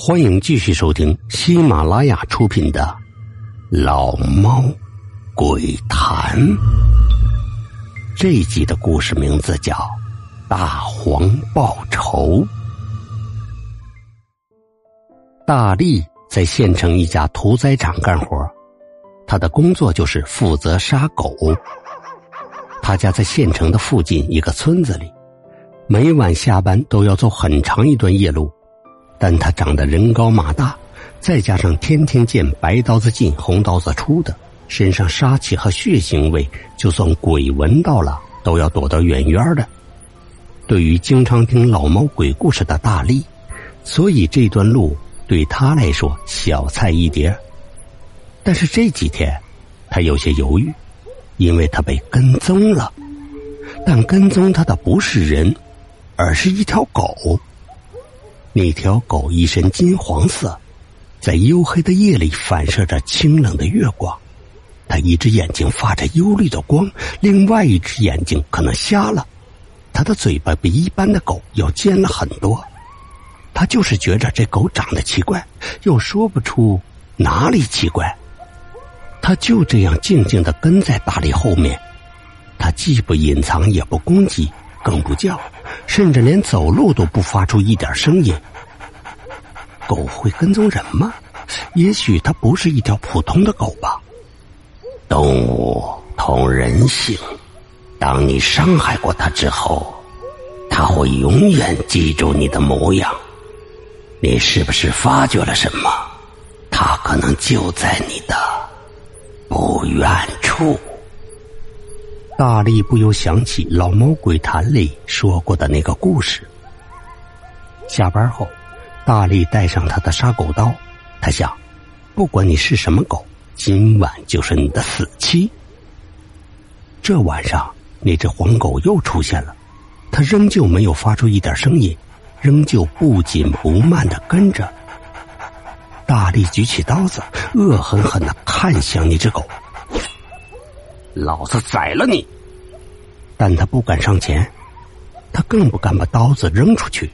欢迎继续收听喜马拉雅出品的《老猫鬼谈》。这一集的故事名字叫《大黄报仇》。大力在县城一家屠宰场干活，他的工作就是负责杀狗。他家在县城的附近一个村子里，每晚下班都要走很长一段夜路。但他长得人高马大，再加上天天见白刀子进红刀子出的，身上杀气和血腥味，就算鬼闻到了都要躲得远远的。对于经常听老猫鬼故事的大力，所以这段路对他来说小菜一碟。但是这几天，他有些犹豫，因为他被跟踪了，但跟踪他的不是人，而是一条狗。那条狗一身金黄色，在黝黑的夜里反射着清冷的月光。它一只眼睛发着幽绿的光，另外一只眼睛可能瞎了。它的嘴巴比一般的狗要尖了很多。他就是觉着这狗长得奇怪，又说不出哪里奇怪。他就这样静静的跟在大力后面，他既不隐藏，也不攻击，更不叫。甚至连走路都不发出一点声音。狗会跟踪人吗？也许它不是一条普通的狗吧。动物通人性，当你伤害过它之后，它会永远记住你的模样。你是不是发觉了什么？它可能就在你的不远处。大力不由想起《老猫鬼谈》里说过的那个故事。下班后，大力带上他的杀狗刀，他想，不管你是什么狗，今晚就是你的死期。这晚上，那只黄狗又出现了，它仍旧没有发出一点声音，仍旧不紧不慢的跟着。大力举起刀子，恶狠狠的看向那只狗。老子宰了你！但他不敢上前，他更不敢把刀子扔出去，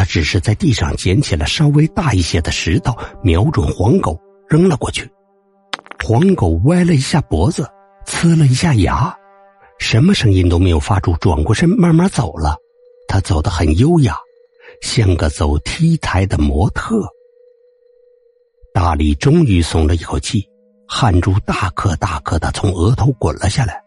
他只是在地上捡起了稍微大一些的石头，瞄准黄狗扔了过去。黄狗歪了一下脖子，呲了一下牙，什么声音都没有发出，转过身慢慢走了。他走得很优雅，像个走 T 台的模特。大力终于松了一口气。汗珠大颗大颗的从额头滚了下来，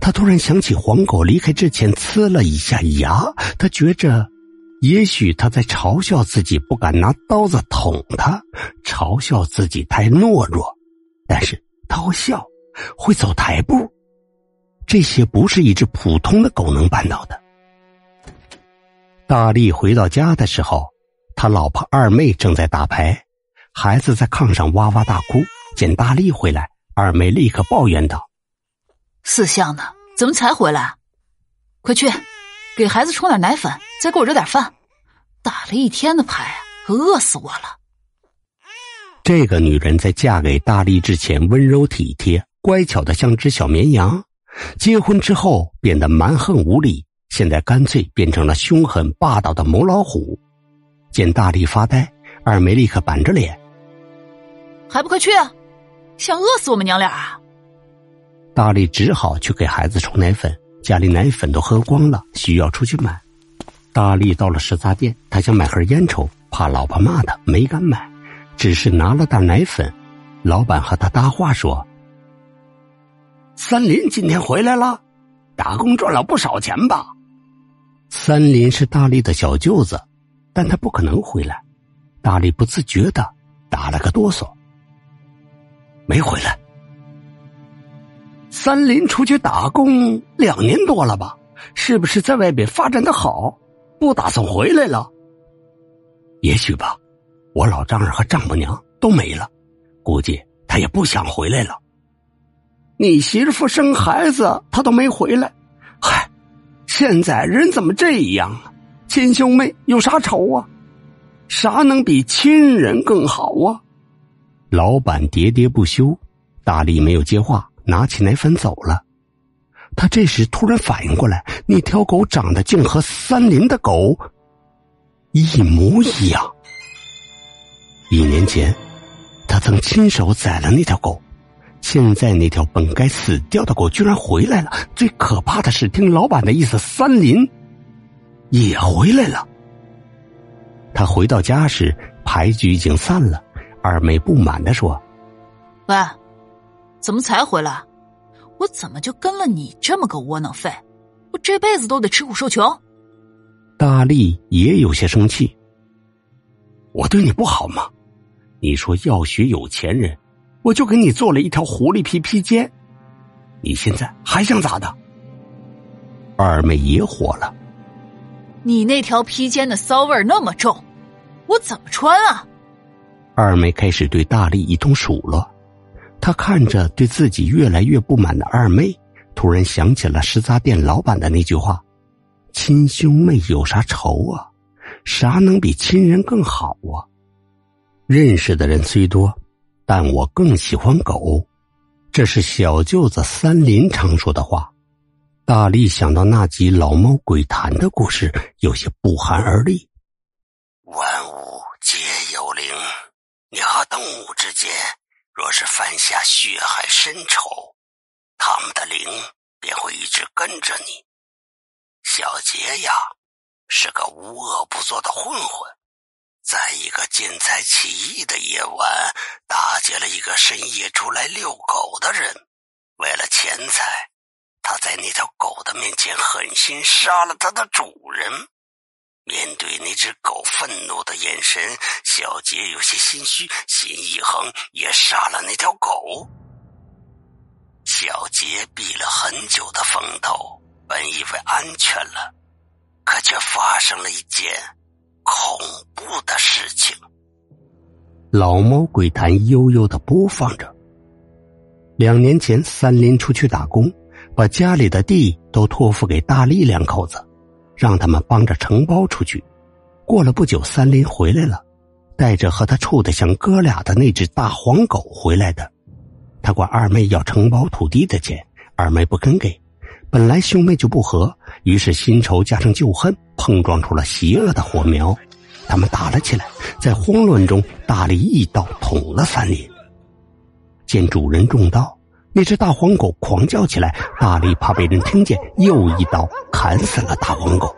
他突然想起黄狗离开之前呲了一下牙，他觉着，也许他在嘲笑自己不敢拿刀子捅他，嘲笑自己太懦弱，但是他会笑，会走台步，这些不是一只普通的狗能办到的。大力回到家的时候，他老婆二妹正在打牌，孩子在炕上哇哇大哭。见大力回来，二妹立刻抱怨道：“四相呢？怎么才回来？快去给孩子冲点奶粉，再给我热点饭。打了一天的牌，可饿死我了。”这个女人在嫁给大力之前温柔体贴、乖巧的像只小绵羊，结婚之后变得蛮横无理，现在干脆变成了凶狠霸道的母老虎。见大力发呆，二梅立刻板着脸：“还不快去！”想饿死我们娘俩啊！大力只好去给孩子冲奶粉，家里奶粉都喝光了，需要出去买。大力到了食杂店，他想买盒烟抽，怕老婆骂他，没敢买，只是拿了袋奶粉。老板和他搭话说：“三林今天回来了，打工赚了不少钱吧？”三林是大力的小舅子，但他不可能回来。大力不自觉的打了个哆嗦。没回来。三林出去打工两年多了吧？是不是在外边发展的好，不打算回来了？也许吧。我老丈人和丈母娘都没了，估计他也不想回来了。你媳妇生孩子，他都没回来。嗨，现在人怎么这样啊？亲兄妹有啥仇啊？啥能比亲人更好啊？老板喋喋不休，大力没有接话，拿起奶粉走了。他这时突然反应过来，那条狗长得竟和三林的狗一模一样。一年前，他曾亲手宰了那条狗，现在那条本该死掉的狗居然回来了。最可怕的是，听老板的意思，三林也回来了。他回到家时，牌局已经散了。二妹不满的说：“喂，怎么才回来？我怎么就跟了你这么个窝囊废？我这辈子都得吃苦受穷。”大力也有些生气：“我对你不好吗？你说要学有钱人，我就给你做了一条狐狸皮披肩，你现在还想咋的？”二妹也火了：“你那条披肩的骚味那么重，我怎么穿啊？”二妹开始对大力一通数落，他看着对自己越来越不满的二妹，突然想起了食杂店老板的那句话：“亲兄妹有啥仇啊？啥能比亲人更好啊？”认识的人虽多，但我更喜欢狗，这是小舅子三林常说的话。大力想到那集老猫鬼谈的故事，有些不寒而栗。万物皆有灵。你和动物之间，若是犯下血海深仇，他们的灵便会一直跟着你。小杰呀，是个无恶不作的混混，在一个见财起意的夜晚，打劫了一个深夜出来遛狗的人。为了钱财，他在那条狗的面前狠心杀了他的主人。面对那只狗愤怒的眼神，小杰有些心虚，心一横，也杀了那条狗。小杰避了很久的风头，本以为安全了，可却发生了一件恐怖的事情。老猫鬼谈悠悠的播放着。两年前，三林出去打工，把家里的地都托付给大力两口子。让他们帮着承包出去。过了不久，三林回来了，带着和他处的像哥俩的那只大黄狗回来的。他管二妹要承包土地的钱，二妹不肯给。本来兄妹就不和，于是新仇加上旧恨，碰撞出了邪恶的火苗。他们打了起来，在慌乱中，大力一刀捅了三林。见主人中刀。那只大黄狗狂叫起来，大力怕被人听见，又一刀砍死了大黄狗。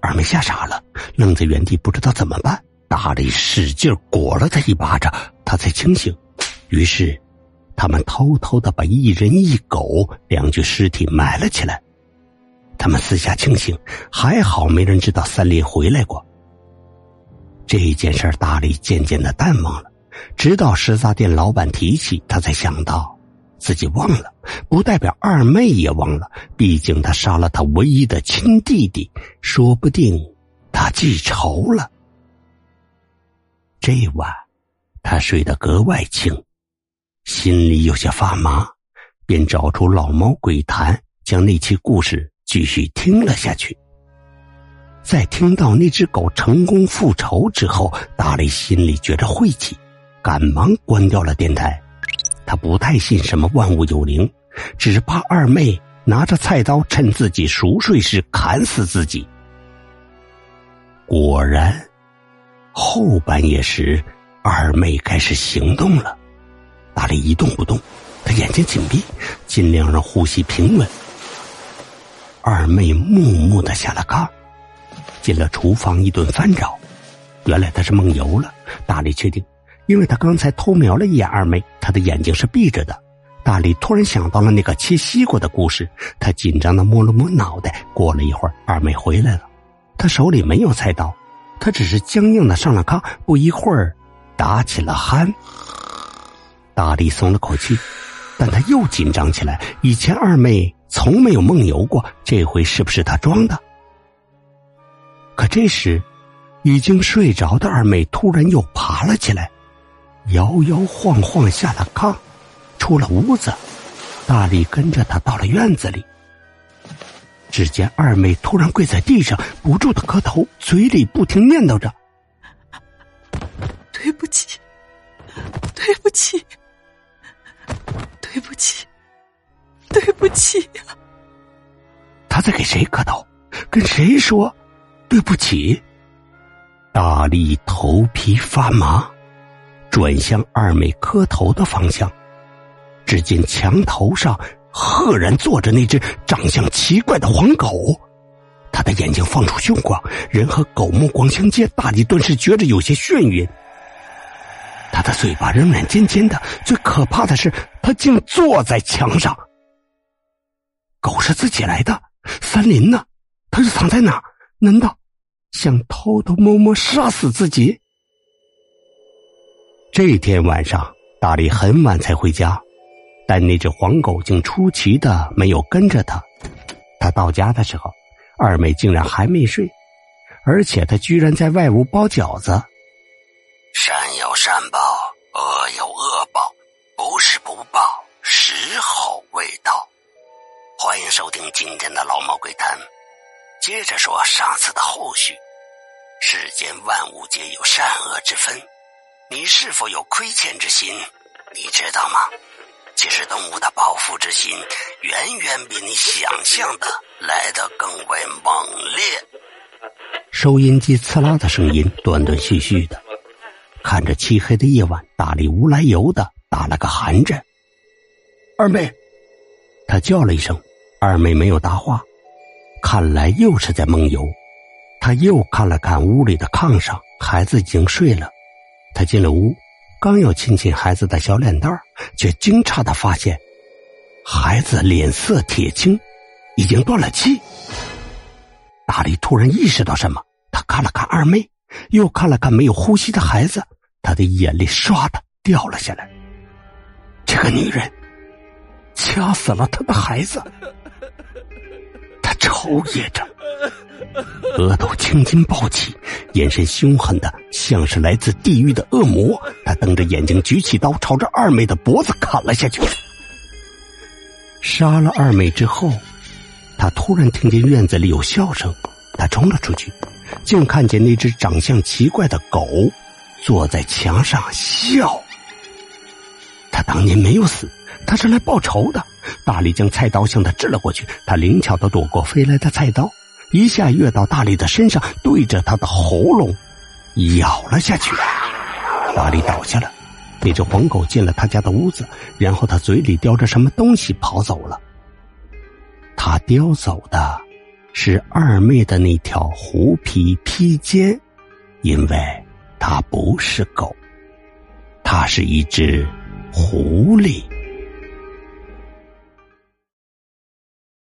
二妹吓傻了，愣在原地，不知道怎么办。大力使劲裹了他一巴掌，他才清醒。于是，他们偷偷的把一人一狗两具尸体埋了起来。他们私下庆幸，还好没人知道三林回来过。这件事大力渐渐的淡忘了，直到食杂店老板提起，他才想到。自己忘了，不代表二妹也忘了。毕竟他杀了他唯一的亲弟弟，说不定他记仇了。这晚，他睡得格外轻，心里有些发麻，便找出老猫鬼谈，将那期故事继续听了下去。在听到那只狗成功复仇之后，大力心里觉着晦气，赶忙关掉了电台。他不太信什么万物有灵，只怕二妹拿着菜刀趁自己熟睡时砍死自己。果然，后半夜时，二妹开始行动了。大力一动不动，他眼睛紧闭，尽量让呼吸平稳。二妹木木的下了炕，进了厨房一顿翻找，原来她是梦游了。大力确定。因为他刚才偷瞄了一眼二妹，他的眼睛是闭着的。大力突然想到了那个切西瓜的故事，他紧张的摸了摸脑袋。过了一会儿，二妹回来了，他手里没有菜刀，他只是僵硬的上了炕。不一会儿，打起了鼾。大力松了口气，但他又紧张起来。以前二妹从没有梦游过，这回是不是他装的？可这时，已经睡着的二妹突然又爬了起来。摇摇晃晃下了炕，出了屋子，大力跟着他到了院子里。只见二妹突然跪在地上，不住的磕头，嘴里不停念叨着：“对不起，对不起，对不起，对不起呀！”他在给谁磕头？跟谁说对不起？大力头皮发麻。转向二妹磕头的方向。只见墙头上赫然坐着那只长相奇怪的黄狗，他的眼睛放出凶光，人和狗目光相接，大力顿时觉着有些眩晕。他的嘴巴仍然尖尖的，最可怕的是，他竟坐在墙上。狗是自己来的，三林呢？他是藏在哪？难道想偷偷摸摸杀死自己？这天晚上，大力很晚才回家。但那只黄狗竟出奇的没有跟着他。他到家的时候，二妹竟然还没睡，而且他居然在外屋包饺子。善有善报，恶有恶报，不是不报，时候未到。欢迎收听今天的老猫鬼谈，接着说上次的后续。世间万物皆有善恶之分，你是否有亏欠之心？你知道吗？其实动物的报复之心，远远比你想象的来得更为猛烈。收音机刺啦的声音断断续续的，看着漆黑的夜晚，大力无来由的打了个寒颤。二妹，他叫了一声，二妹没有答话，看来又是在梦游。他又看了看屋里的炕上，孩子已经睡了。他进了屋。刚要亲亲孩子的小脸蛋却惊诧的发现，孩子脸色铁青，已经断了气。大力突然意识到什么，他看了看二妹，又看了看没有呼吸的孩子，他的眼泪唰的掉了下来。这个女人掐死了他的孩子，他抽噎着。额头青筋暴起，眼神凶狠的像是来自地狱的恶魔。他瞪着眼睛，举起刀，朝着二妹的脖子砍了下去。杀了二妹之后，他突然听见院子里有笑声，他冲了出去，竟看见那只长相奇怪的狗坐在墙上笑。他当年没有死，他是来报仇的。大力将菜刀向他掷了过去，他灵巧的躲过飞来的菜刀。一下跃到大力的身上，对着他的喉咙咬了下去。大力倒下了。那只黄狗进了他家的屋子，然后他嘴里叼着什么东西跑走了。他叼走的是二妹的那条狐皮披肩，因为它不是狗，它是一只狐狸。